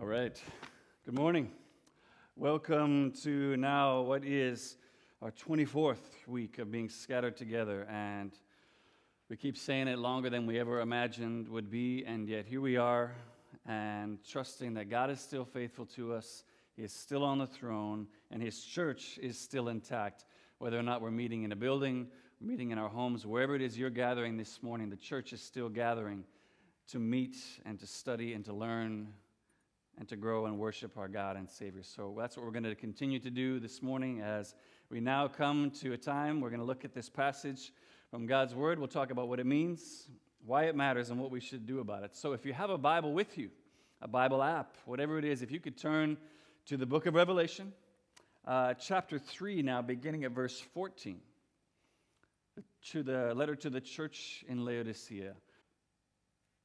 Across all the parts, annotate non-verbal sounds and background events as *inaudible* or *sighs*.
All right. Good morning. Welcome to now what is our 24th week of being scattered together. And we keep saying it longer than we ever imagined would be. And yet here we are, and trusting that God is still faithful to us. He is still on the throne, and His church is still intact. Whether or not we're meeting in a building, meeting in our homes, wherever it is you're gathering this morning, the church is still gathering to meet and to study and to learn and to grow and worship our God and Savior. So that's what we're going to continue to do this morning as we now come to a time we're going to look at this passage from God's Word. We'll talk about what it means, why it matters, and what we should do about it. So if you have a Bible with you, a Bible app, whatever it is, if you could turn to the book of Revelation, uh, chapter 3, now beginning at verse 14, to the letter to the church in Laodicea.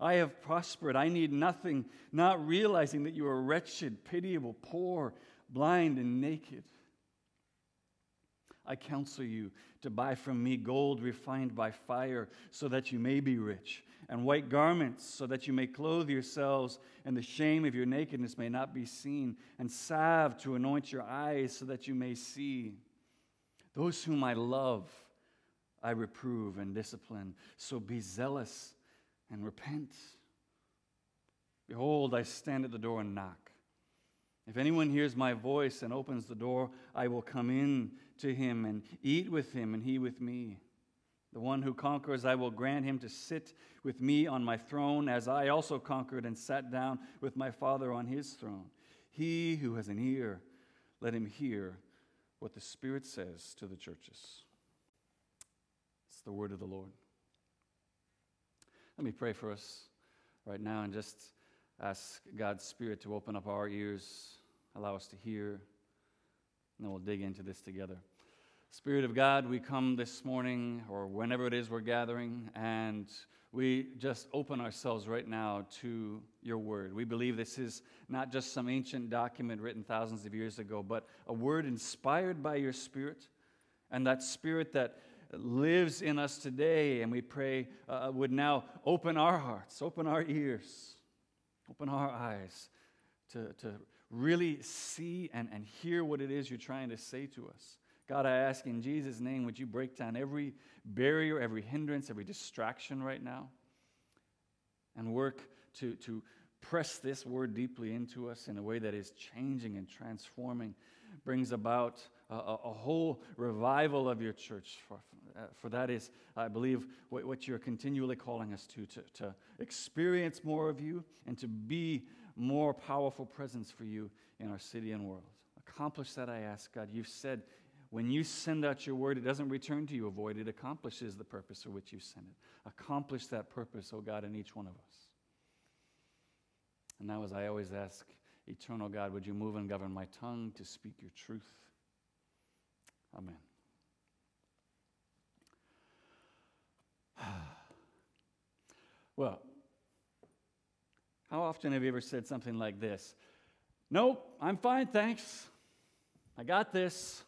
I have prospered. I need nothing, not realizing that you are wretched, pitiable, poor, blind, and naked. I counsel you to buy from me gold refined by fire, so that you may be rich, and white garments, so that you may clothe yourselves, and the shame of your nakedness may not be seen, and salve to anoint your eyes, so that you may see. Those whom I love, I reprove and discipline. So be zealous and repent. Behold, I stand at the door and knock. If anyone hears my voice and opens the door, I will come in to him and eat with him, and he with me. The one who conquers, I will grant him to sit with me on my throne, as I also conquered and sat down with my Father on his throne. He who has an ear, let him hear what the Spirit says to the churches. It's the word of the Lord. Let me pray for us right now and just ask God's Spirit to open up our ears, allow us to hear, and then we'll dig into this together. Spirit of God, we come this morning or whenever it is we're gathering, and we just open ourselves right now to your word. We believe this is not just some ancient document written thousands of years ago, but a word inspired by your Spirit, and that Spirit that lives in us today, and we pray uh, would now open our hearts, open our ears, open our eyes to, to really see and, and hear what it is you're trying to say to us. God, I ask in Jesus' name, would you break down every barrier, every hindrance, every distraction right now, and work to, to press this word deeply into us in a way that is changing and transforming, brings about a, a whole revival of your church. For, for that is, I believe, what, what you're continually calling us to, to, to experience more of you and to be more powerful presence for you in our city and world. Accomplish that, I ask, God. You've said when you send out your word, it doesn't return to you void, it accomplishes the purpose for which you sent it. Accomplish that purpose, oh God, in each one of us. And now, as I always ask, eternal God, would you move and govern my tongue to speak your truth? Amen. *sighs* well, how often have you ever said something like this? Nope, I'm fine, thanks. I got this.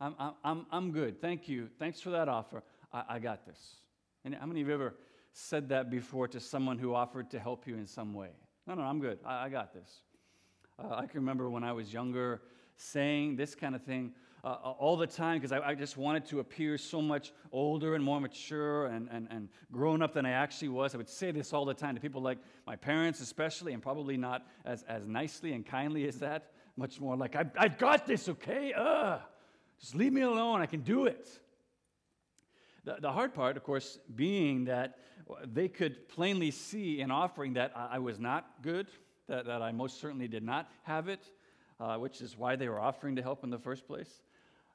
I'm, I'm, I'm good. Thank you. Thanks for that offer. I, I got this. And how many of you ever said that before to someone who offered to help you in some way? No, no, I'm good. I, I got this. Uh, I can remember when I was younger saying this kind of thing uh, uh all the time because I, I, just wanted to appear so much older and more mature and, and, and grown up than I actually was. I would say this all the time to people like my parents, especially, and probably not as, as nicely and kindly as that. Much more like, I, I got this, okay? Uh, just leave me alone. I can do it. The, the hard part, of course, being that they could plainly see in offering that I was not good, that, that I most certainly did not have it, uh, which is why they were offering to help in the first place.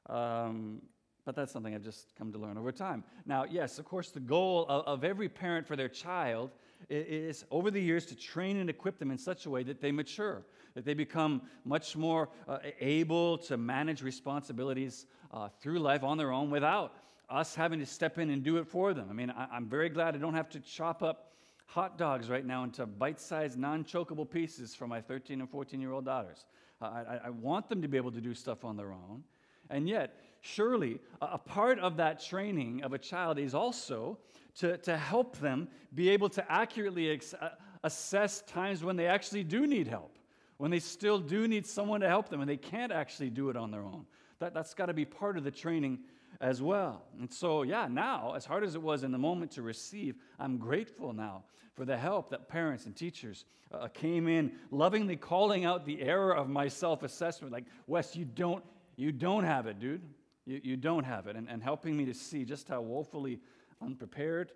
Um, but that's something I've just come to learn over time. Now, yes, of course, the goal of, of every parent for their child is over the years to train and equip them in such a way that they mature, that they become much more uh, able to manage responsibilities uh, through life on their own without us having to step in and do it for them. I mean, I, am very glad I don't have to chop up hot dogs right now into bite sized, non chokeable pieces for my 13 and 14 year old daughters. I, I want them to be able to do stuff on their own. And yet, surely, a part of that training of a child is also to, to help them be able to accurately uh, assess times when they actually do need help, when they still do need someone to help them and they can't actually do it on their own. That, that's got to be part of the training as well. And so, yeah, now, as hard as it was in the moment to receive, I'm grateful now for the help that parents and teachers uh, came in, lovingly calling out the error of my self assessment. Like, Wes, you don't, you don't have it, dude. You, you don't have it. And, and helping me to see just how woefully unprepared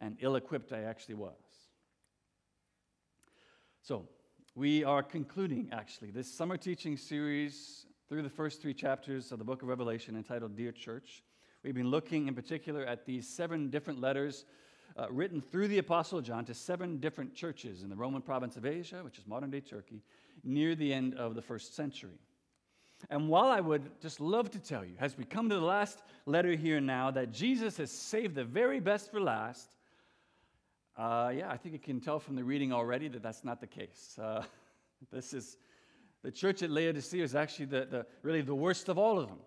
and ill equipped I actually was. So, we are concluding actually this summer teaching series through the first three chapters of the book of Revelation entitled Dear Church. We've been looking in particular at these seven different letters uh, written through the Apostle John to seven different churches in the Roman province of Asia, which is modern day Turkey, near the end of the first century. And while I would just love to tell you, as we come to the last letter here now, that Jesus has saved the very best for last, uh, yeah, I think you can tell from the reading already that that's not the case. Uh, *laughs* this is the church at Laodicea is actually the, the really the worst of all of them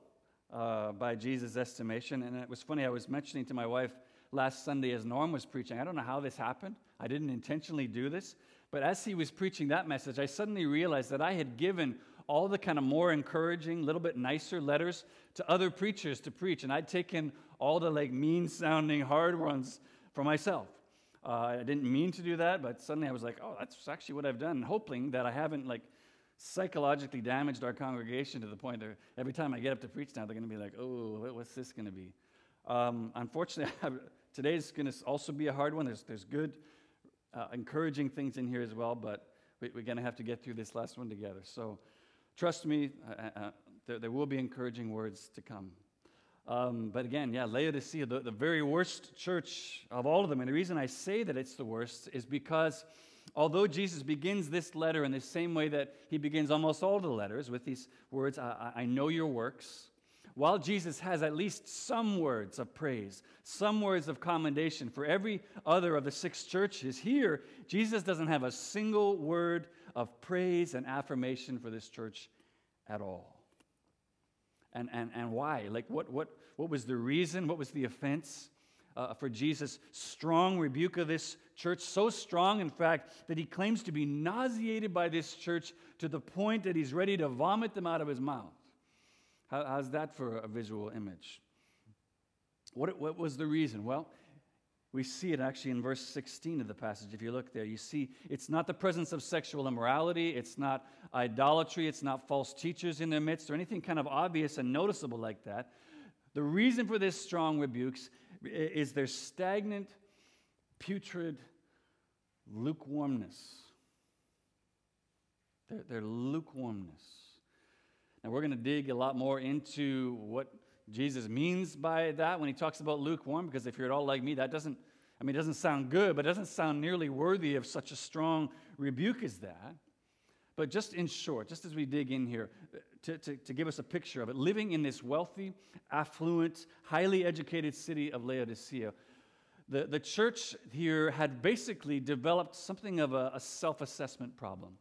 uh, by Jesus' estimation. And it was funny, I was mentioning to my wife last Sunday as Norm was preaching, I don't know how this happened. I didn't intentionally do this. But as he was preaching that message, I suddenly realized that I had given all the kind of more encouraging, little bit nicer letters to other preachers to preach, and I'd taken all the like mean sounding hard ones for myself. Uh, I didn't mean to do that, but suddenly I was like, oh, that's actually what I've done, hoping that I haven't like psychologically damaged our congregation to the point that every time I get up to preach now, they're going to be like, oh, what's this going to be? Um, unfortunately, *laughs* today's going to also be a hard one. There's, there's good, uh, encouraging things in here as well, but we, are going to have to get through this last one together. So trust me, uh, uh, uh, there, there, will be encouraging words to come. Um, but again, yeah, Laodicea, the, the very worst church of all of them. And the reason I say that it's the worst is because although Jesus begins this letter in the same way that he begins almost all the letters with these words, I, I know your works, while Jesus has at least some words of praise, some words of commendation for every other of the six churches, here, Jesus doesn't have a single word of praise and affirmation for this church at all. And, and, and why? Like, what, what, what was the reason? What was the offense? uh, for Jesus' strong rebuke of this church, so strong, in fact, that he claims to be nauseated by this church to the point that he's ready to vomit them out of his mouth. How, how's that for a visual image? What, what was the reason? Well, we see it actually in verse 16 of the passage. If you look there, you see it's not the presence of sexual immorality, it's not idolatry, it's not false teachers in their midst, or anything kind of obvious and noticeable like that. The reason for this strong rebukes is their stagnant, putrid lukewarmness. Their, their lukewarmness. Now, we're going to dig a lot more into what Jesus means by that when he talks about lukewarm, because if you're at all like me, that doesn't, I mean, it doesn't sound good, but it doesn't sound nearly worthy of such a strong rebuke as that. But just in short, just as we dig in here, to, to, to, give us a picture of it, living in this wealthy, affluent, highly educated city of Laodicea, the, the church here had basically developed something of a, a self assessment problem.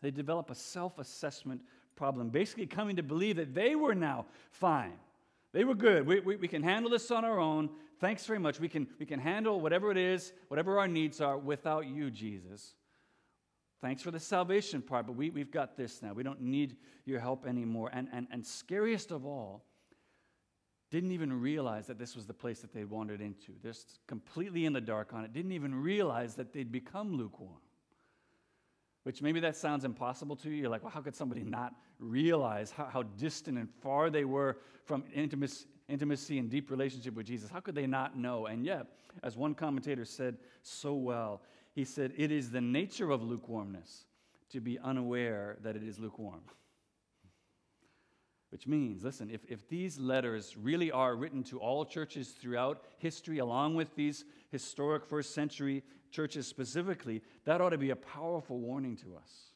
They developed a self assessment problem, basically coming to believe that they were now fine. They were good. We, we, we can handle this on our own. Thanks very much. We can, we can handle whatever it is, whatever our needs are, without you, Jesus. Thanks for the salvation part, but we, we've got this now. We don't need your help anymore. And, and, and scariest of all, didn't even realize that this was the place that they wandered into. Just completely in the dark on it. Didn't even realize that they'd become lukewarm. Which maybe that sounds impossible to you. You're like, well, how could somebody not realize how, how distant and far they were from intimacy, intimacy and deep relationship with Jesus? How could they not know? And yet, as one commentator said so well, he said, It is the nature of lukewarmness to be unaware that it is lukewarm. Which means, listen, if, if these letters really are written to all churches throughout history, along with these historic first century churches specifically, that ought to be a powerful warning to us.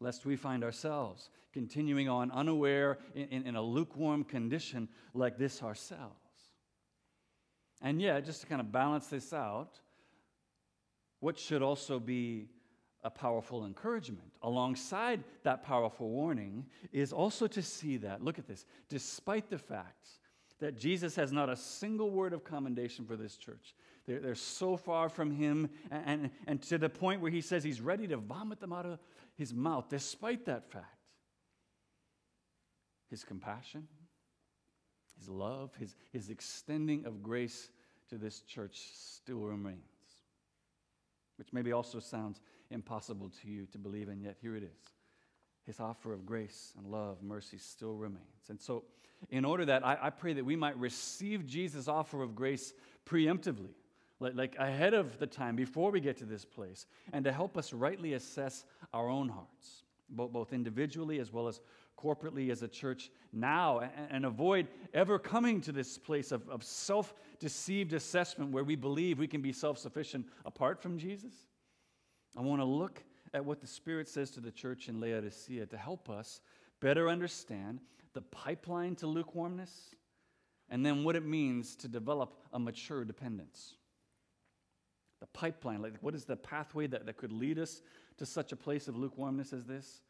Lest we find ourselves continuing on unaware in, in, in a lukewarm condition like this ourselves. And yet, just to kind of balance this out, what should also be a powerful encouragement alongside that powerful warning is also to see that, look at this, despite the fact that Jesus has not a single word of commendation for this church, they're, they're so far from him, and, and, and to the point where he says he's ready to vomit them out of his mouth, despite that fact. His compassion, his love, his, his extending of grace to this church still remains, which maybe also sounds impossible to you to believe, and yet here it is. His offer of grace and love, mercy still remains. And so, in order that I, I pray that we might receive Jesus' offer of grace preemptively, like, ahead of the time, before we get to this place, and to help us rightly assess our own hearts, both, individually as well as corporately as a church now, and, avoid ever coming to this place of, of self deceived assessment where we believe we can be self sufficient apart from Jesus. I want to look at what the Spirit says to the church in Laodicea to help us better understand the pipeline to lukewarmness and then what it means to develop a mature dependence. The pipeline, like what is the pathway that, that could lead us to such a place of lukewarmness as this?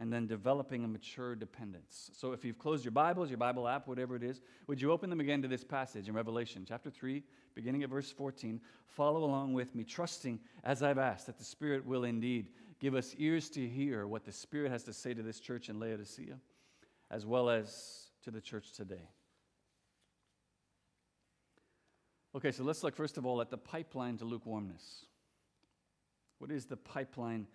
and then developing a mature dependence. So if you've closed your Bibles, your Bible app, whatever it is, would you open them again to this passage in Revelation chapter 3, beginning at verse 14? Follow along with me, trusting, as I've asked, that the Spirit will indeed give us ears to hear what the Spirit has to say to this church in Laodicea, as well as to the church today. Okay, so let's look first of all at the pipeline to lukewarmness. What is the pipeline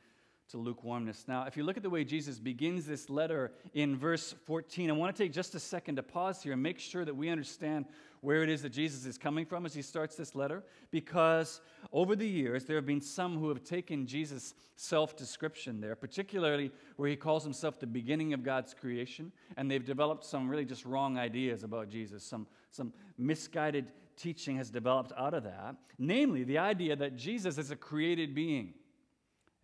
to lukewarmness. Now, if you look at the way Jesus begins this letter in verse 14, I want to take just a second to pause here and make sure that we understand where it is that Jesus is coming from as he starts this letter, because over the years there have been some who have taken Jesus' self description there, particularly where he calls himself the beginning of God's creation, and they've developed some really just wrong ideas about Jesus. Some, some misguided teaching has developed out of that, namely the idea that Jesus is a created being.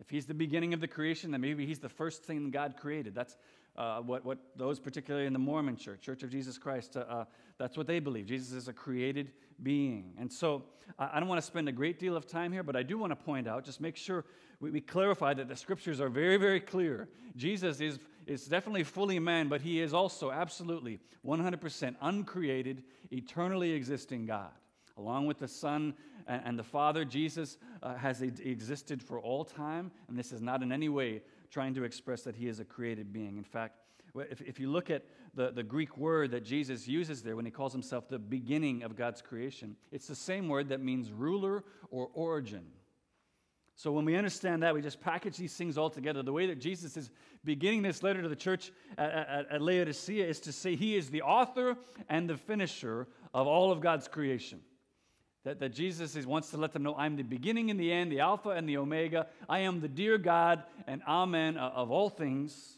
If he's the beginning of the creation, then maybe he's the first thing God created. That's uh, what, what those, particularly in the Mormon church, Church of Jesus Christ, uh, uh, that's what they believe. Jesus is a created being. And so I, don't want to spend a great deal of time here, but I do want to point out, just make sure we, we clarify that the scriptures are very, very clear. Jesus is, is definitely fully man, but he is also absolutely 100% uncreated, eternally existing God along with the Son and the Father. Jesus uh, has existed for all time, and this is not in any way trying to express that he is a created being. In fact, if, if you look at the, the Greek word that Jesus uses there when he calls himself the beginning of God's creation, it's the same word that means ruler or origin. So when we understand that, we just package these things all together. The way that Jesus is beginning this letter to the church at, at, at Laodicea is to say he is the author and the finisher of all of God's creation. That, that Jesus is, wants to let them know I'm the beginning and the end, the Alpha and the Omega. I am the dear God and Amen uh, of all things.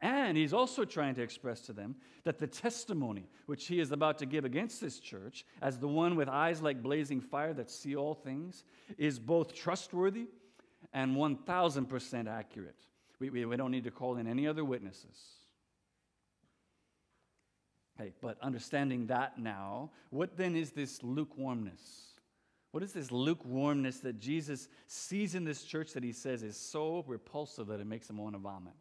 And he's also trying to express to them that the testimony which he is about to give against this church, as the one with eyes like blazing fire that see all things, is both trustworthy and 1000% accurate. We, we, we don't need to call in any other witnesses. Okay, but understanding that now, what then is this lukewarmness? What is this lukewarmness that Jesus sees in this church that he says is so repulsive that it makes him want to vomit?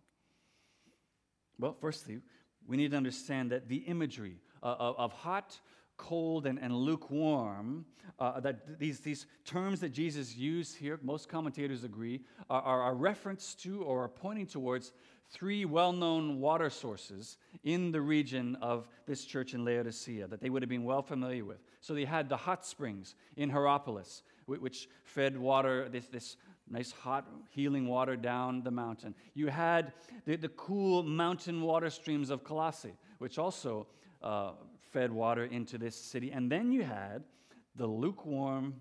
Well, firstly, we need to understand that the imagery uh, of, of hot, cold, and, and lukewarm, uh, that these, these terms that Jesus used here, most commentators agree, are, are a reference to or are pointing towards three well known water sources in the region of this church in Laodicea that they would have been well familiar with. So they had the hot springs in Hierapolis, which fed water, this, this nice hot healing water down the mountain. You had the, the cool mountain water streams of Colossae, which also uh, fed water into this city. And then you had the lukewarm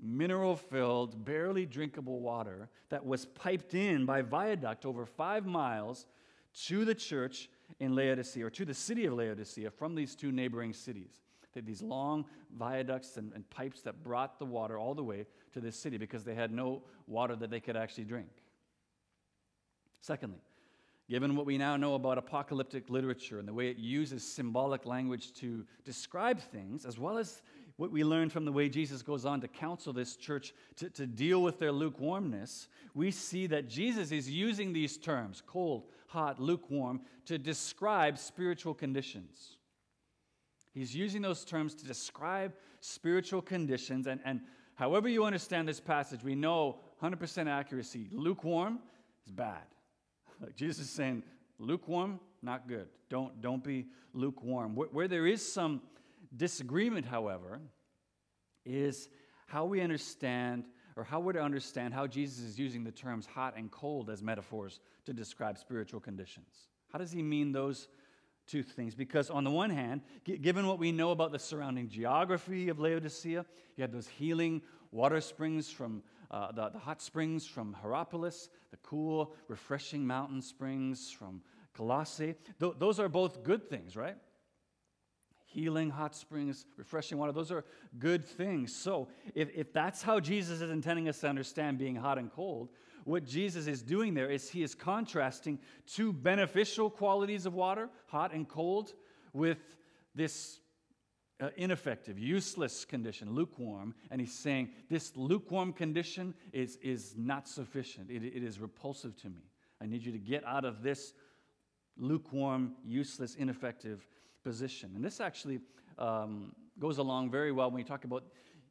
mineral filled, barely drinkable water that was piped in by viaduct over five miles to the church in Laodicea, or to the city of Laodicea from these two neighboring cities. They had these long viaducts and, and pipes that brought the water all the way to this city because they had no water that they could actually drink. Secondly, given what we now know about apocalyptic literature and the way it uses symbolic language to describe things, as well as what we learn from the way Jesus goes on to counsel this church to, to deal with their lukewarmness, we see that Jesus is using these terms, cold, hot, lukewarm, to describe spiritual conditions. He's using those terms to describe spiritual conditions. And, and however you understand this passage, we know 100% accuracy. Lukewarm is bad. Like Jesus is saying, lukewarm, not good. Don't, don't be lukewarm. Where, where there is some disagreement, however, is how we understand or how we're to understand how Jesus is using the terms hot and cold as metaphors to describe spiritual conditions. How does he mean those two things? Because, on the one hand, given what we know about the surrounding geography of Laodicea, you had those healing water springs from uh, the, the hot springs from Hierapolis, the cool, refreshing mountain springs from Colossae. Th- those are both good things, right? Healing hot springs, refreshing water. Those are good things. So, if, if that's how Jesus is intending us to understand being hot and cold, what Jesus is doing there is he is contrasting two beneficial qualities of water, hot and cold, with this uh, ineffective, useless condition, lukewarm. And he's saying this lukewarm condition is, is not sufficient, it, it is repulsive to me. I need you to get out of this lukewarm, useless, ineffective position. And this actually um, goes along very well when we talk about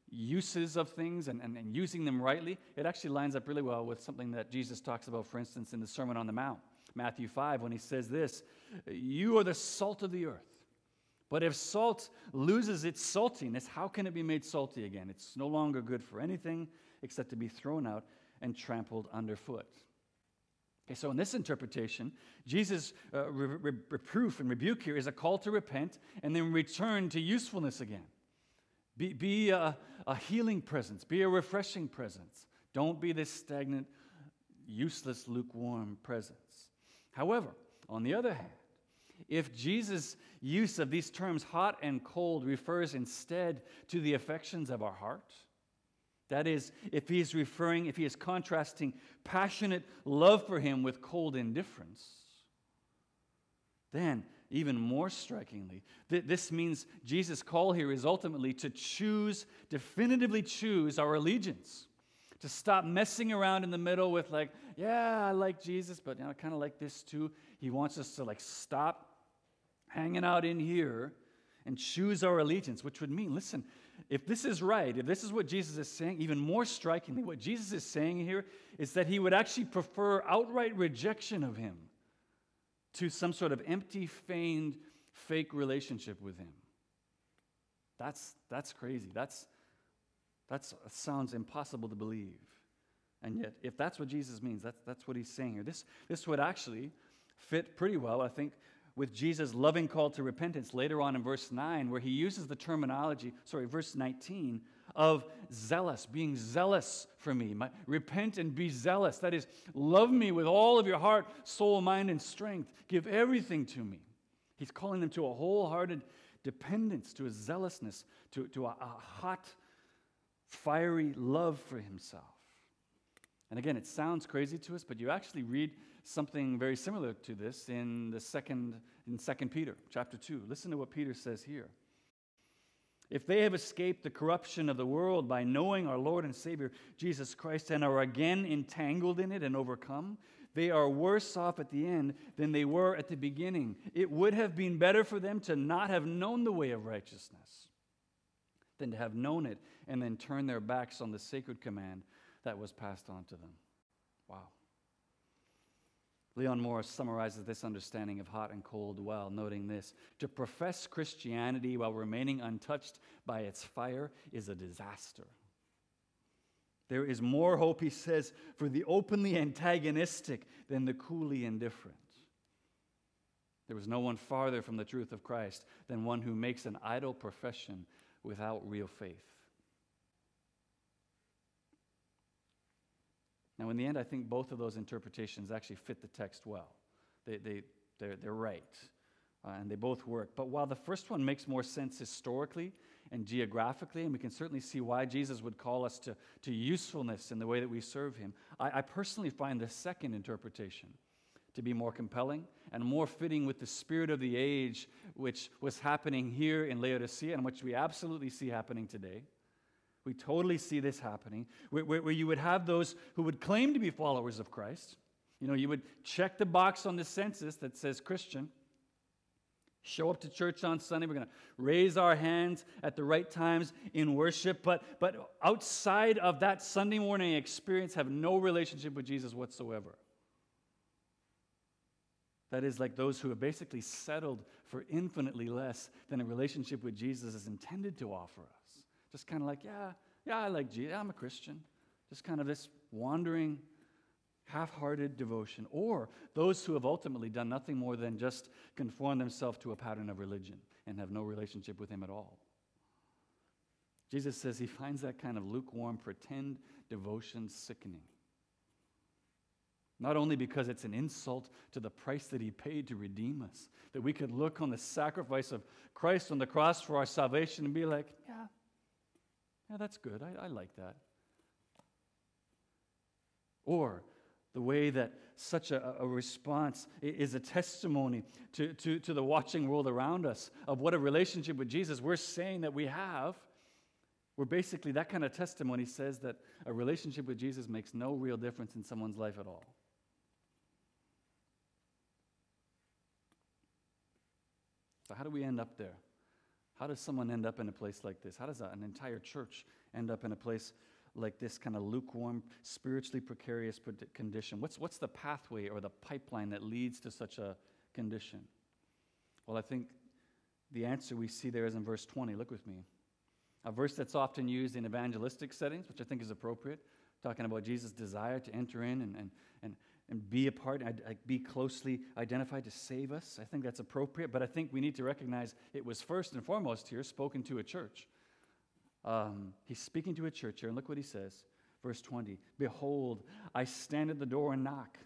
uses of things and, and, and using them rightly. It actually lines up really well with something that Jesus talks about, for instance, in the Sermon on the Mount, Matthew 5, when he says this You are the salt of the earth. But if salt loses its saltiness, how can it be made salty again? It's no longer good for anything except to be thrown out and trampled underfoot. Okay, so in this interpretation, Jesus' uh, re- re- reproof and rebuke here is a call to repent and then return to usefulness again. Be, be a, a healing presence, be a refreshing presence. Don't be this stagnant, useless, lukewarm presence. However, on the other hand, if Jesus' use of these terms hot and cold refers instead to the affections of our heart, that is, if he is referring, if he is contrasting passionate love for him with cold indifference, then, even more strikingly, th- this means Jesus' call here is ultimately to choose, definitively choose our allegiance. To stop messing around in the middle with, like, yeah, I like Jesus, but you know, I kind of like this too. He wants us to, like, stop hanging out in here and choose our allegiance, which would mean, listen, if this is right, if this is what Jesus is saying, even more strikingly, what Jesus is saying here is that he would actually prefer outright rejection of him to some sort of empty, feigned, fake relationship with him. That's, that's crazy. That's, that sounds impossible to believe. And yet, if that's what Jesus means, that's, that's what he's saying here. This, this would actually fit pretty well, I think, with Jesus' loving call to repentance later on in verse 9, where he uses the terminology, sorry, verse 19, of zealous, being zealous for me. My, repent and be zealous. That is, love me with all of your heart, soul, mind, and strength. Give everything to me. He's calling them to a wholehearted dependence, to a zealousness, to, to a, a hot, fiery love for himself. And again, it sounds crazy to us, but you actually read something very similar to this in the second in 2 Peter chapter 2. Listen to what Peter says here. If they have escaped the corruption of the world by knowing our Lord and Savior Jesus Christ and are again entangled in it and overcome, they are worse off at the end than they were at the beginning. It would have been better for them to not have known the way of righteousness than to have known it and then turn their backs on the sacred command that was passed on to them. Leon Morris summarizes this understanding of hot and cold well, noting this To profess Christianity while remaining untouched by its fire is a disaster. There is more hope, he says, for the openly antagonistic than the coolly indifferent. There was no one farther from the truth of Christ than one who makes an idle profession without real faith. Now, in the end, I think both of those interpretations actually fit the text well. They, they, they're, they're right. Uh, and they both work. But while the first one makes more sense historically and geographically, and we can certainly see why Jesus would call us to, to usefulness in the way that we serve him, I, I personally find the second interpretation to be more compelling and more fitting with the spirit of the age, which was happening here in Laodicea and which we absolutely see happening today. We totally see this happening, where, where, where, you would have those who would claim to be followers of Christ. You know, you would check the box on the census that says Christian, show up to church on Sunday. We're going to raise our hands at the right times in worship, but, but outside of that Sunday morning experience, have no relationship with Jesus whatsoever. That is, like those who have basically settled for infinitely less than a relationship with Jesus is intended to offer us. Just kind of like, yeah, yeah, I like Jesus. I'm a Christian. Just kind of this wandering, half hearted devotion. Or those who have ultimately done nothing more than just conform themselves to a pattern of religion and have no relationship with Him at all. Jesus says he *laughs* finds that kind of lukewarm pretend devotion sickening. Not only because it's an insult to the price that he paid to redeem us, that we could look on the sacrifice of Christ on the cross for our salvation and be like, yeah, yeah, that's good. I, I like that. Or the way that such a, a, response is a testimony to, to, to the watching world around us of what a relationship with Jesus we're saying that we have. We're basically that kind of testimony says that a relationship with Jesus makes no real difference in someone's life at all. So, how do we end up there? How does someone end up in a place like this? How does an entire church end up in a place like this kind of lukewarm, spiritually precarious condition? What's, what's the pathway or the pipeline that leads to such a condition? Well, I think the answer we see there is in verse 20. Look with me. A verse that's often used in evangelistic settings, which I think is appropriate, talking about Jesus' desire to enter in and, and, and and be a part, and be closely identified to save us. I think that's appropriate, but I think we need to recognize it was first and foremost here spoken to a church. Um, he's speaking to a church here, and look what he says. Verse 20 Behold, I stand at the door and knock.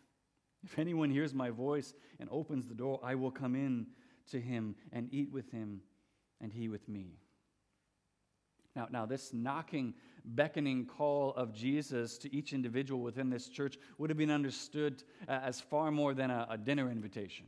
If anyone hears my voice and opens the door, I will come in to him and eat with him, and he with me. Now, now, this knocking, beckoning call of Jesus to each individual within this church would have been understood as far more than a, a dinner invitation.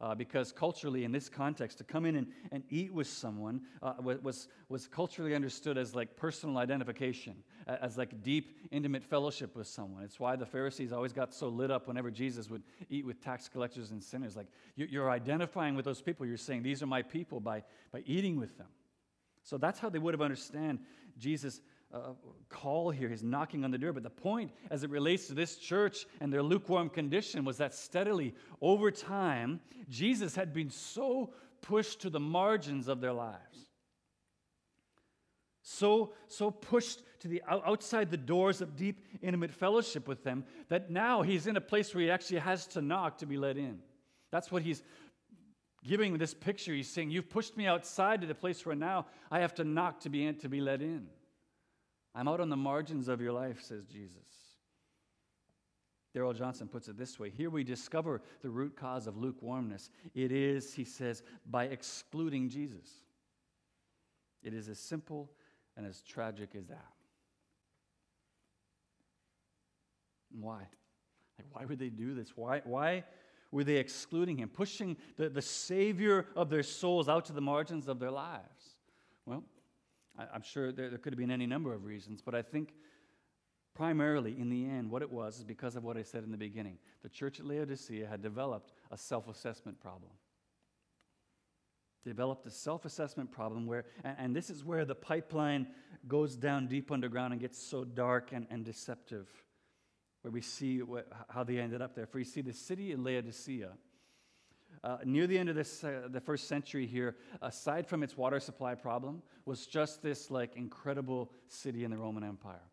Uh, because culturally, in this context, to come in and, and eat with someone uh, was, was culturally understood as like personal identification, as like deep, intimate fellowship with someone. It's why the Pharisees always got so lit up whenever Jesus would eat with tax collectors and sinners. Like you're identifying with those people. You're saying, These are my people by, by eating with them. So that's how they would have understood Jesus' uh, call here, his knocking on the door. But the point, as it relates to this church and their lukewarm condition, was that steadily, over time, Jesus had been so pushed to the margins of their lives. So, so pushed to the outside the doors of deep, intimate fellowship with them that now he's in a place where he actually has to knock to be let in. That's what he's giving this picture, he's saying, You've pushed me outside to the place where now I have to knock to be, in, to be let in. I'm out on the margins of your life, says Jesus. Darrell Johnson puts it this way Here we discover the root cause of lukewarmness. It is, he says, by excluding Jesus. It is as simple and as tragic as that. Why? Like, why would they do this? Why, why were they excluding him, pushing the, the Savior of their souls out to the margins of their lives? Well, I, am sure there, there could have been any number of reasons, but I think primarily in the end, what it was is because of what I said in the beginning. The church at Laodicea had developed a self assessment problem. Developed a self assessment problem where, and, and, this is where the pipeline goes down deep underground and gets so dark and, and deceptive where we see what, how they ended up there. For you see, the city in Laodicea, uh, near the end of this, uh, the first century here, aside from its water supply problem, was just this like incredible city in the Roman Empire.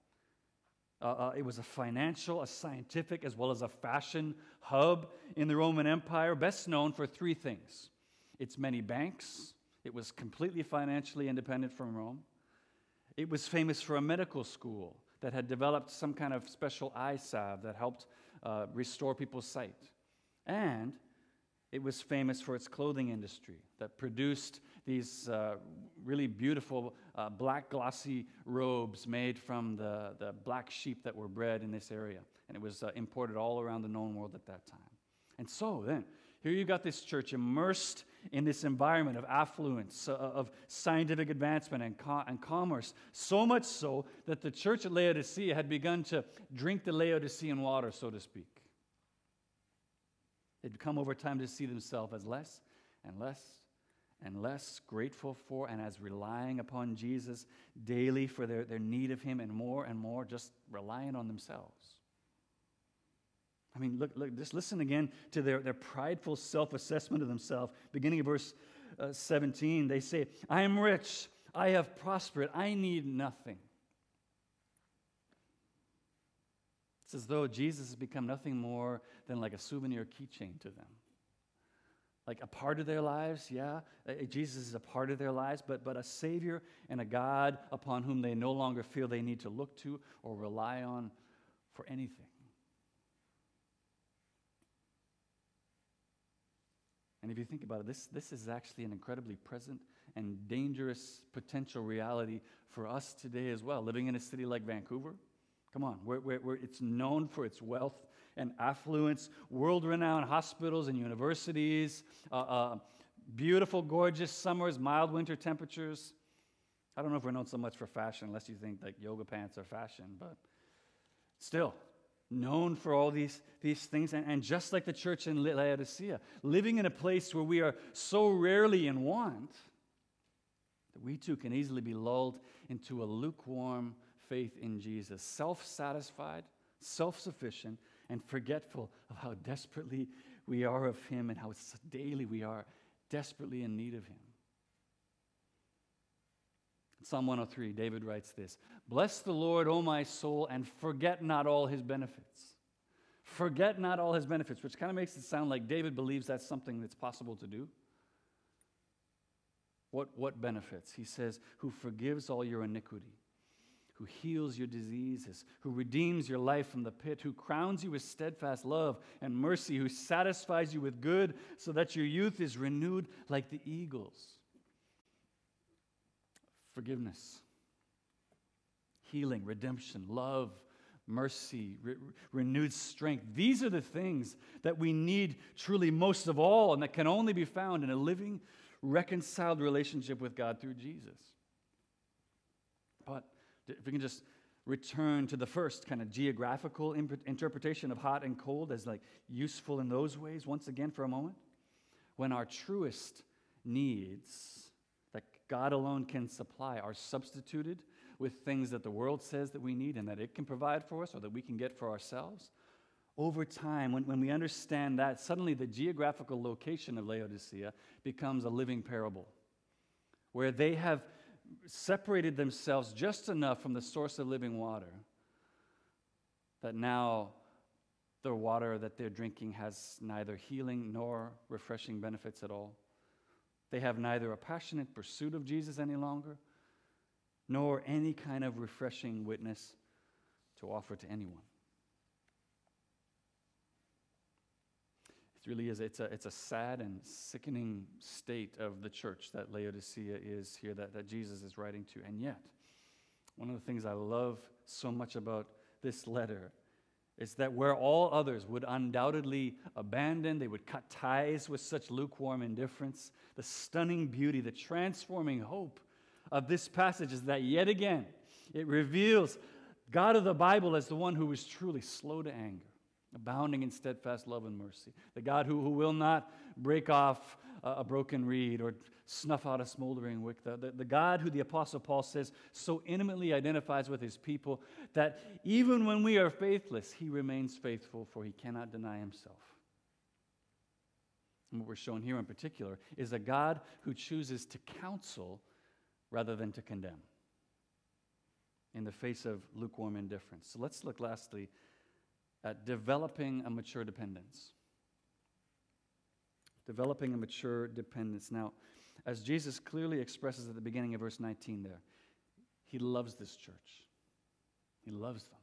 Uh, uh, it was a financial, a scientific, as well as a fashion hub in the Roman Empire, best known for three things its many banks, it was completely financially independent from Rome, it was famous for a medical school that had developed some kind of special eye salve that helped uh, restore people's sight. And it was famous for its clothing industry that produced these uh, really beautiful uh, black glossy robes made from the, the black sheep that were bred in this area. And it was uh, imported all around the known world at that time. And so then, here you got this church immersed in this environment of affluence, uh, of scientific advancement and, co- and commerce, so much so that the church at Laodicea had begun to drink the Laodicean water, so to speak. They'd come over time to see themselves as less and less and less grateful for and as relying upon Jesus daily for their, their need of Him and more and more just relying on themselves. I mean, look, look just listen again to their, their prideful self assessment of themselves. Beginning of verse uh, 17, they say, I am rich, I have prospered, I need nothing. It's as though Jesus has become nothing more than like a souvenir keychain to them. Like a part of their lives, yeah, uh, Jesus is a part of their lives, but, but a Savior and a God upon whom they no longer feel they need to look to or rely on for anything. And if you think about it, this, this is actually an incredibly present and dangerous potential reality for us today as well, living in a city like Vancouver Come on, where, where, where it's known for its wealth and affluence, world renowned hospitals and universities, uh, uh, beautiful, gorgeous summers, mild winter temperatures. I don't know if we're known so much for fashion, unless you think like yoga pants are fashion, but still, known for all these, these things. And, and just like the church in Laodicea, living in a place where we are so rarely in want that we too can easily be lulled into a lukewarm, faith in Jesus, self satisfied, self sufficient, and forgetful of how desperately we are of Him and how daily we are desperately in need of Him. Psalm 103, David writes this Bless the Lord, O my soul, and forget not all his benefits. Forget not all his benefits, which kind of makes it sound like David believes that's something that's possible to do. What, what benefits? He says, Who forgives all your iniquity who heals your diseases, who redeems your life from the pit, who crowns you with steadfast love and mercy, who satisfies you with good so that your youth is renewed like the eagles. Forgiveness, healing, redemption, love, mercy, re- renewed strength. These are the things that we need truly most of all and that can only be found in a living, reconciled relationship with God through Jesus. If we can just return to the first kind of geographical imp- interpretation of hot and cold as like useful in those ways once again for a moment. When our truest needs that god alone can supply are substituted with things that the world says that we need and that it can provide for us or that we can get for ourselves over time when, when we understand that suddenly the geographical location of laodicea becomes a living parable where they have separated themselves just enough from the source of living water that now the water that they're drinking has neither healing nor refreshing benefits at all. They have neither a passionate pursuit of Jesus any longer, nor any kind of refreshing witness to offer to anyone. It really is. It's a, it's a sad and sickening state of the church that Laodicea is here, that, that Jesus is writing to. And yet, one of the things I love so much about this letter is that where all others would undoubtedly abandon, they would cut ties with such lukewarm indifference, the stunning beauty, the transforming hope of this passage is that yet again, it reveals God of the Bible as the one who is truly slow to anger abounding in steadfast love and mercy. The God who, who will not break off a, a broken reed or snuff out a smoldering wick. The, the, the God who the Apostle Paul says so intimately identifies with his people that even when we are faithless, he remains faithful, for he cannot deny himself. And what we're shown here in particular is a God who chooses to counsel rather than to condemn in the face of lukewarm indifference. So let's look lastly at developing a mature dependence. Developing a mature dependence. Now, as Jesus clearly expresses at the beginning of verse 19 there, he loves this church. He loves them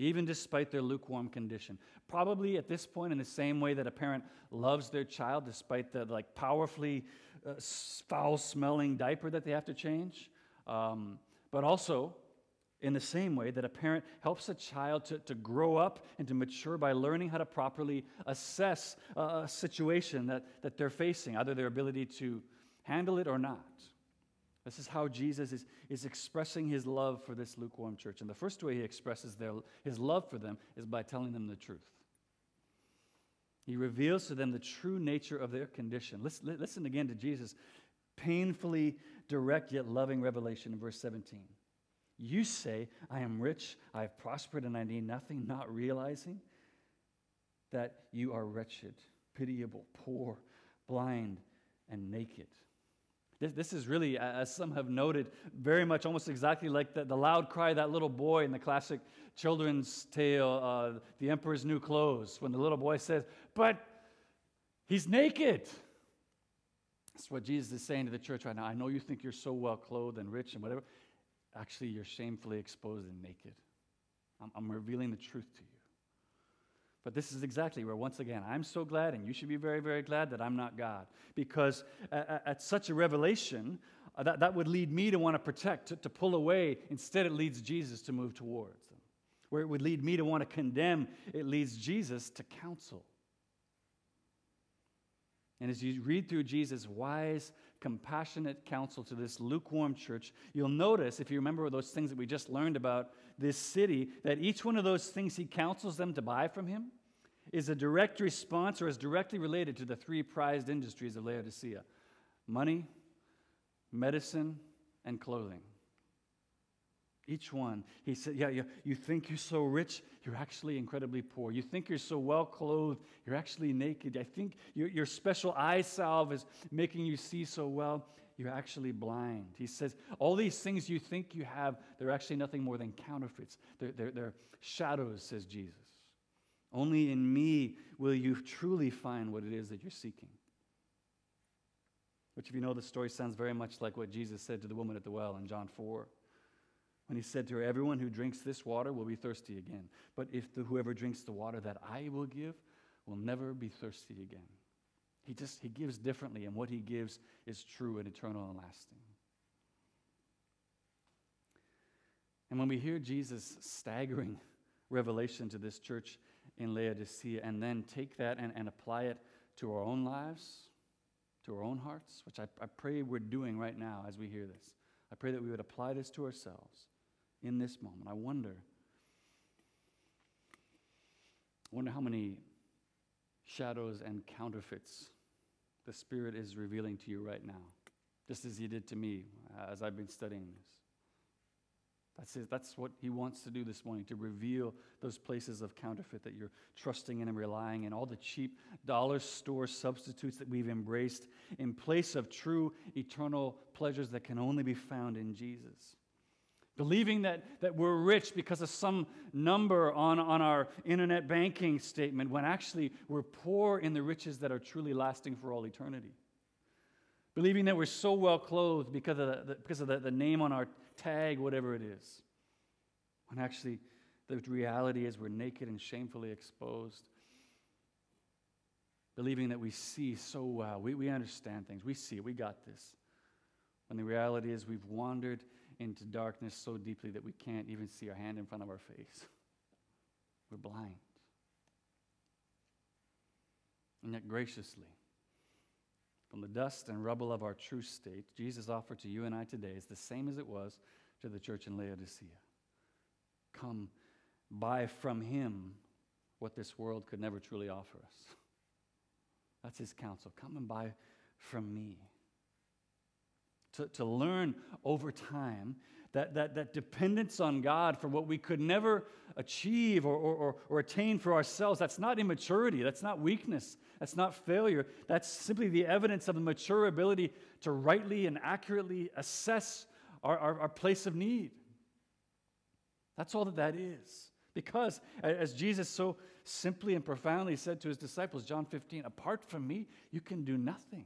even despite their lukewarm condition. Probably at this point, in the same way that a parent loves their child despite the like powerfully uh, foul smelling diaper that they have to change. Um, but also, in the same way that a parent helps a child to, to grow up and to mature by learning how to properly assess a situation that, that they're facing, either their ability to handle it or not. This is how Jesus is, is expressing his love for this lukewarm church. And the first way he expresses their, his love for them is by telling them the truth. He reveals to them the true nature of their condition. Listen, listen again to Jesus' painfully direct yet loving revelation in verse 17. You say, I am rich, I have prospered, and I need nothing, not realizing that you are wretched, pitiable, poor, blind, and naked. This, this is really, as some have noted, very much almost exactly like the, the loud cry that little boy in the classic children's tale, uh, The Emperor's New Clothes, when the little boy says, But he's naked. That's what Jesus is saying to the church right now. I know you think you're so well clothed and rich and whatever. Actually, you're shamefully exposed and naked. I'm, I'm revealing the truth to you. But this is exactly where, once again, I'm so glad, and you should be very, very glad that I'm not God. Because at, at such a revelation, uh, that, that would lead me to want to protect, to, to pull away. Instead, it leads Jesus to move towards them. Where it would lead me to want to condemn, it leads Jesus to counsel. And as you read through Jesus' wise, compassionate counsel to this lukewarm church, you'll notice, if you remember those things that we just learned about this city, that each one of those things he counsels them to buy from him is a direct response or is directly related to the three prized industries of Laodicea money, medicine, and clothing. Each one. He said, Yeah, you, you think you're so rich, you're actually incredibly poor. You think you're so well clothed, you're actually naked. I think your, your special eye salve is making you see so well, you're actually blind. He says, All these things you think you have, they're actually nothing more than counterfeits. They're, they're, they're shadows, says Jesus. Only in me will you truly find what it is that you're seeking. Which, if you know the story, sounds very much like what Jesus said to the woman at the well in John 4 when he said to her, Everyone who drinks this water will be thirsty again. But if the, whoever drinks the water that I will give will never be thirsty again. He just he gives differently, and what he gives is true and eternal and lasting. And when we hear Jesus' staggering *laughs* revelation to this church in Laodicea and then take that and, and apply it to our own lives, to our own hearts, which I, I pray we're doing right now as we hear this. I pray that we would apply this to ourselves in this moment. I wonder, I wonder how many shadows and counterfeits the Spirit is revealing to you right now, just as He did to me uh, as I've been studying this. That's, it. That's what he wants to do this morning to reveal those places of counterfeit that you're trusting in and relying in, all the cheap dollar store substitutes that we've embraced in place of true eternal pleasures that can only be found in Jesus. Believing that, that we're rich because of some number on, on our internet banking statement, when actually we're poor in the riches that are truly lasting for all eternity. Believing that we're so well clothed because of, the, because of the, the name on our tag, whatever it is. When actually the reality is we're naked and shamefully exposed. Believing that we see so well, we, we understand things, we see we got this. When the reality is we've wandered into darkness so deeply that we can't even see our hand in front of our face. *laughs* We're blind. And yet, graciously, from the dust and rubble of our true state, Jesus' offer to you and I today is the same as it was to the church in Laodicea. Come, buy from him what this world could never truly offer us. That's his counsel. Come and buy from me to, to learn over time that, that, that dependence on God for what we could never achieve or, or, or, attain for ourselves, that's not immaturity, that's not weakness, that's not failure. That's simply the evidence of a mature ability to rightly and accurately assess our, our, our place of need. That's all that that is. Because, as Jesus so simply and profoundly said to his disciples, John 15, apart from me, you can do nothing.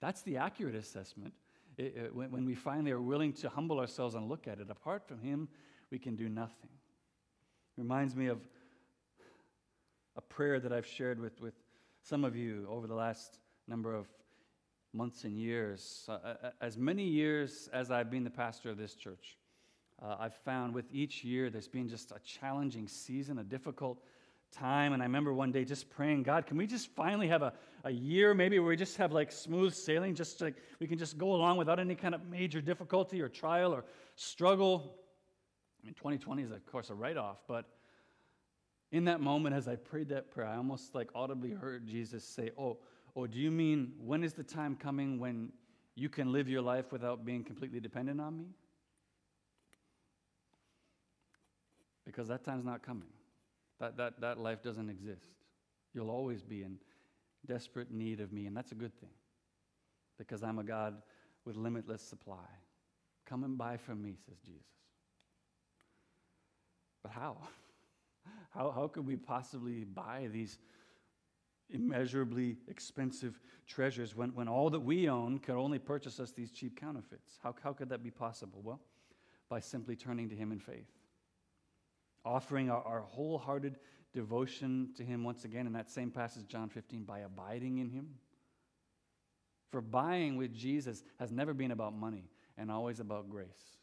That's the accurate assessment. It, it, when, when we finally are willing to humble ourselves and look at it, apart from Him, we can do nothing. Reminds me of a prayer that I've shared with, with some of you over the last number of months and years. Uh, as many years as I've been the pastor of this church, uh, I've found with each year there's been just a challenging season, a difficult time. And I remember one day just praying, God, can we just finally have a, a year maybe where we just have like smooth sailing, just like we can just go along without any kind of major difficulty or trial or struggle? I mean, 2020 is, of course, a write off, but in that moment, as I prayed that prayer, I almost like audibly heard Jesus say, Oh, oh, do you mean when is the time coming when you can live your life without being completely dependent on me? Because that time's not coming. That, that, that life doesn't exist. You'll always be in desperate need of me, and that's a good thing because I'm a God with limitless supply. Come and buy from me, says Jesus. But how? *laughs* How, how could we possibly buy these immeasurably expensive treasures when, when all that we own could only purchase us these cheap counterfeits? How, how could that be possible? Well, by simply turning to Him in faith offering our, our wholehearted devotion to Him once again in that same passage, John 15, by abiding in Him. For buying with Jesus has never been about money and always about grace.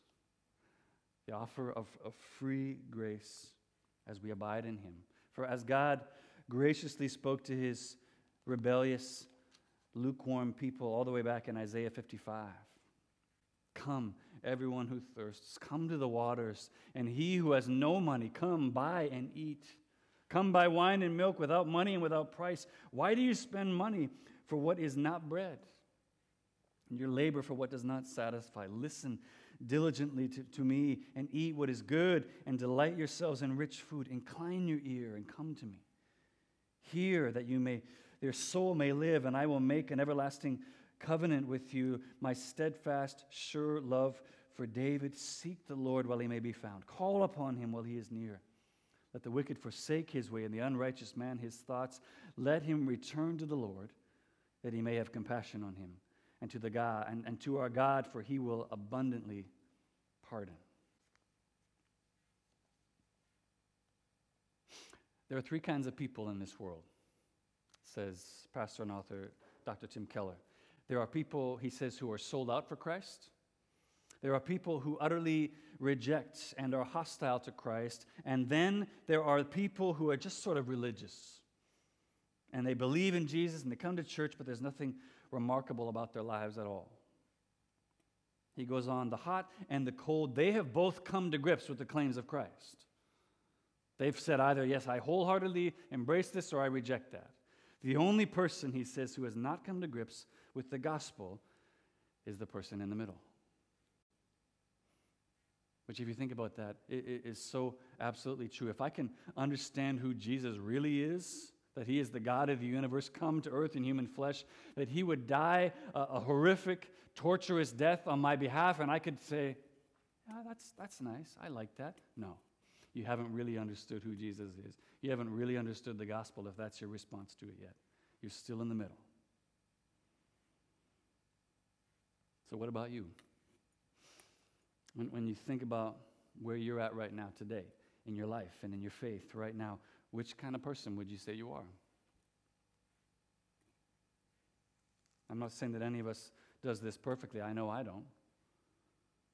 The offer of, of free grace as we abide in Him. For as God graciously spoke to His rebellious, lukewarm people all the way back in Isaiah 55 Come, everyone who thirsts, come to the waters, and he who has no money, come buy and eat. Come buy wine and milk without money and without price. Why do you spend money for what is not bread? And your labor for what does not satisfy. Listen diligently to, to me and eat what is good and delight yourselves in rich food. Incline your ear and come to me. Hear that you may, your soul may live, and I will make an everlasting covenant with you, my steadfast, sure love for David. Seek the Lord while he may be found. Call upon him while he is near. Let the wicked forsake his way, and the unrighteous man his thoughts. Let him return to the Lord, that he may have compassion on him, and to the God and, and to our God, for he will abundantly pardon. There are three kinds of people in this world, says pastor and author Dr. Tim Keller. There are people, he says, who are sold out for Christ. There are people who utterly reject and are hostile to Christ. And then there are people who are just sort of religious. And they believe in Jesus and they come to church, but there's nothing remarkable about their lives at all. He goes on, the hot and the cold, they have both come to grips with the claims of Christ. They've said either, yes, I wholeheartedly embrace this, or I reject that. The only person, he says, who has not come to grips with the gospel is the person in the middle. Which, if you think about that, it, it is so absolutely true. If I can understand who Jesus really is, that he is the God of the universe, come to earth in human flesh, that he would die a, a horrific, torturous death on my behalf, and I could say, yeah, that's, that's nice. I like that. No, you haven't really understood who Jesus is. You haven't really understood the gospel if that's your response to it yet. You're still in the middle. So, what about you? When, when you think about where you're at right now today in your life and in your faith right now, which kind of person would you say you are? I'm not saying that any of us does this perfectly. I know I don't.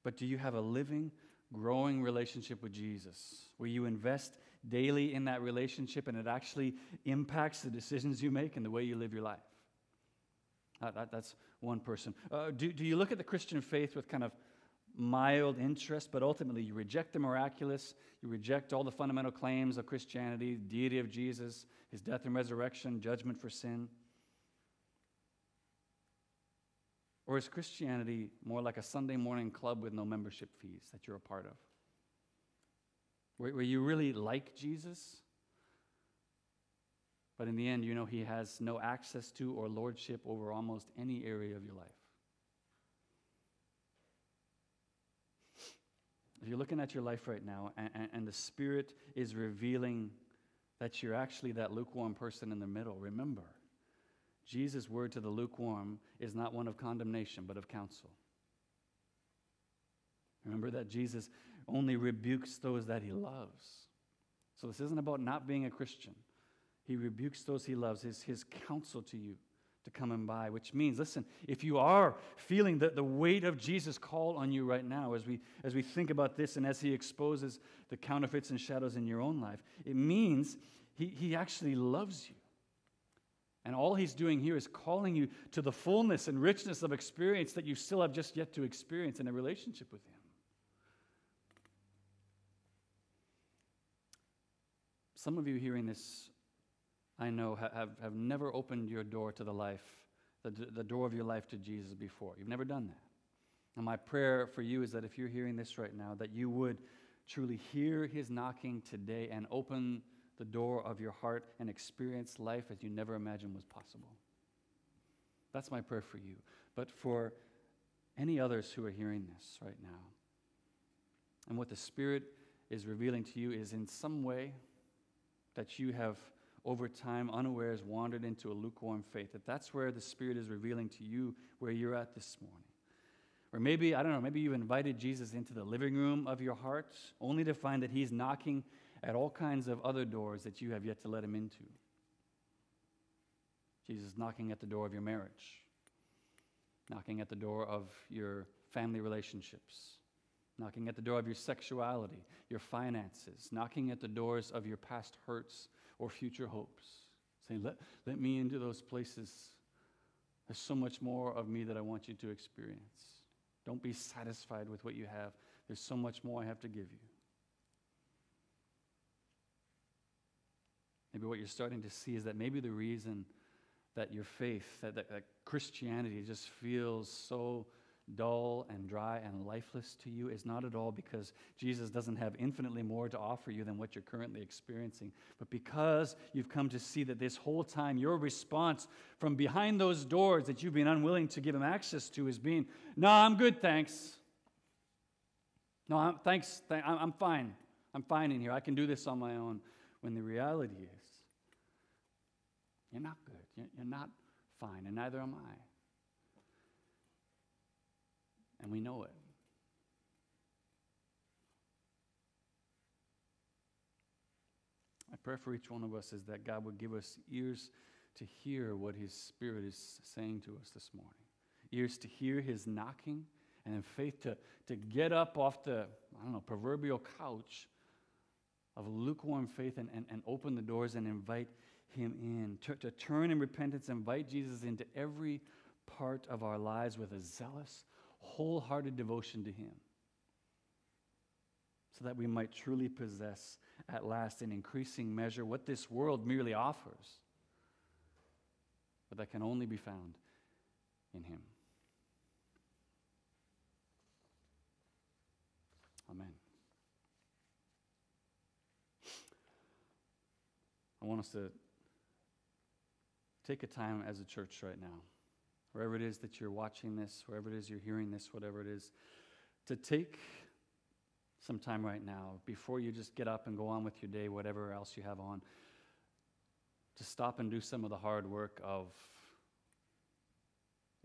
But do you have a living, growing relationship with Jesus where you invest daily in that relationship and it actually impacts the decisions you make and the way you live your life? That, that, that's one person. Uh, do, do you look at the Christian faith with kind of mild interest, but ultimately you reject the miraculous, you reject all the fundamental claims of Christianity, deity of Jesus, his death and resurrection, judgment for sin? Or is Christianity more like a Sunday morning club with no membership fees that you're a part of? Where, where you really like Jesus, but in the end, you know he has no access to or lordship over almost any area of your life. If you're looking at your life right now and, and, and, the Spirit is revealing that you're actually that lukewarm person in the middle, remember, Jesus' word to the lukewarm is not one of condemnation, but of counsel. Remember that Jesus only rebukes those that he loves. So this isn't about not being a Christian. He rebukes those he loves, his, his counsel to you to come and buy, which means, listen, if you are feeling the, the weight of Jesus' call on you right now as we, as we think about this and as he exposes the counterfeits and shadows in your own life, it means he, he actually loves you. And all he's doing here is calling you to the fullness and richness of experience that you still have just yet to experience in a relationship with him. Some of you hearing this, I know, have, have never opened your door to the life, the, the door of your life to Jesus before. You've never done that. And my prayer for you is that if you're hearing this right now, that you would truly hear his knocking today and open the door of your heart and experience life as you never imagined was possible. That's my prayer for you. But for any others who are hearing this right now, and what the Spirit is revealing to you is in some way that you have over time unawares wandered into a lukewarm faith that that's where the spirit is revealing to you where you're at this morning. Or maybe i don't know maybe you've invited jesus into the living room of your heart only to find that he's knocking at all kinds of other doors that you have yet to let him into. Jesus knocking at the door of your marriage knocking at the door of your family relationships knocking at the door of your sexuality, your finances, knocking at the doors of your past hurts or future hopes, saying, Let, let me into those places. There's so much more of me that I want you to experience. Don't be satisfied with what you have. There's so much more I have to give you. Maybe what you're starting to see is that maybe the reason that your faith, that, that, that Christianity just feels so dull and dry and lifeless to you is not at all because Jesus doesn't have infinitely more to offer you than what you're currently experiencing, but because you've come to see that this whole time your response from behind those doors that you've been unwilling to give him access to is being, No, I'm good, thanks. No, I'm, thanks, th- I'm fine. I'm fine in here. I can do this on my own. When the reality is, you're not good. You're not fine, and neither am I and we know it. My prayer for each one of us is that God would give us ears to hear what His Spirit is saying to us this morning, ears to hear His knocking, and in faith to, to get up off the, I don't know, proverbial couch of lukewarm faith and, and, and open the doors and invite Him in, to, to turn in repentance, invite Jesus into every part of our lives with a zealous, wholehearted devotion to Him so that we might truly possess at last in increasing measure what this world merely offers, but that can only be found in Him. Amen. I want us to take a time as a church right now wherever it is that you're watching this, wherever it is you're hearing this, whatever it is, to take some time right now before you just get up and go on with your day, whatever else you have on, to stop and do some of the hard work of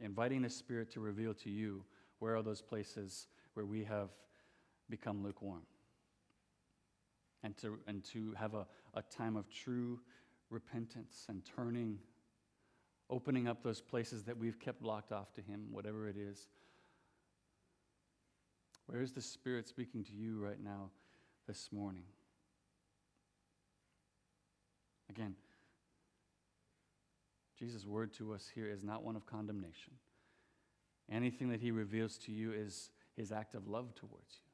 inviting the Spirit to reveal to you where are those places where we have become lukewarm. And to, and to have a, a time of true repentance and turning opening up those places that we've kept locked off to Him, whatever it is. Where is the Spirit speaking to you right now this morning? Again, Jesus' word to us here is not one of condemnation. Anything that He reveals to you is His act of love towards you.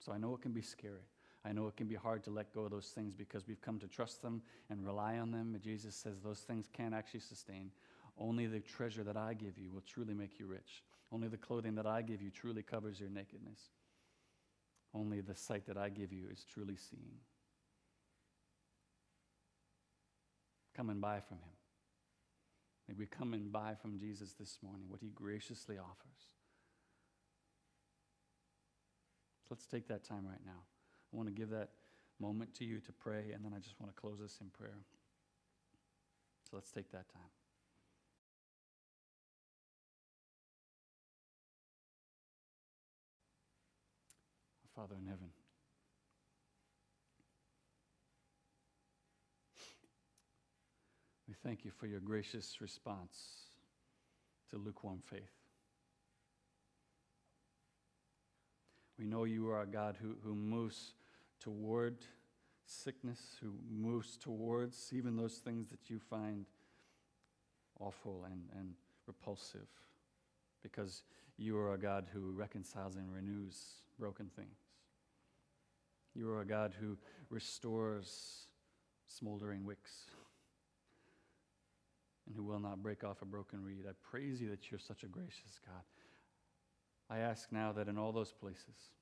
So I know it can be scary. I know it can be hard to let go of those things because we've come to trust them and rely on them. But Jesus says those things can't actually sustain. Only the treasure that I give you will truly make you rich. Only the clothing that I give you truly covers your nakedness. Only the sight that I give you is truly seeing. Come and buy from him. May we come and buy from Jesus this morning what he graciously offers. So let's take that time right now. I want to give that moment to you to pray, and then I just want to close this in prayer. So let's take that time. Our Father in heaven, we thank you for your gracious response to lukewarm faith. We know you are a God who, who moves toward sickness, who moves towards even those things that you find awful and, and repulsive, because you are a God who reconciles and renews broken things. You are a God who restores smoldering wicks *laughs* and who will not break off a broken reed. I praise you that you're such a gracious God. I ask now that in all those places,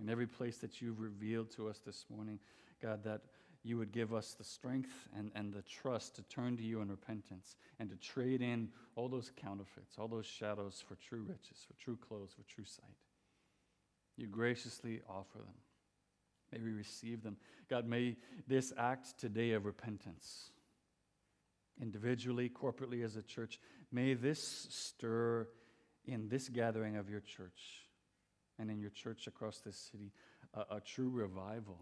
in every place that you've revealed to us this morning, God, that you would give us the strength and, and the trust to turn to you in repentance and to trade in all those counterfeits, all those shadows for true riches, for true clothes, for true sight. You graciously offer them. May we receive them. God, may this act today of repentance, individually, corporately as a church, may this stir in this gathering of your church and in your church across this city a, a true revival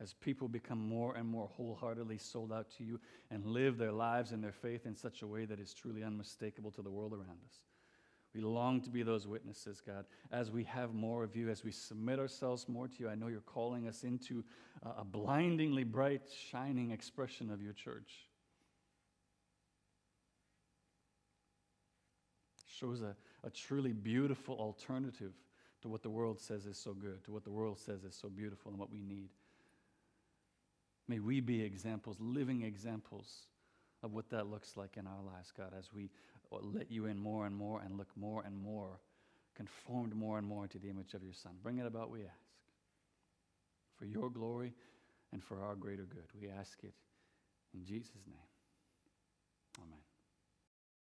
as people become more and more wholeheartedly sold out to you and live their lives and their faith in such a way that is truly unmistakable to the world around us. We long to be those witnesses, God, as we have more of you, as we submit ourselves more to you. I know you're calling us into a blindingly bright, shining expression of your church. Shows a, a truly beautiful alternative to what the world says is so good, to what the world says is so beautiful and what we need. May we be examples, living examples of what that looks like in our lives, God, as we let you in more and more and look more and more, conformed more and more to the image of your Son. Bring it about, we ask. For your glory and for our greater good. We ask it in Jesus' name. Amen.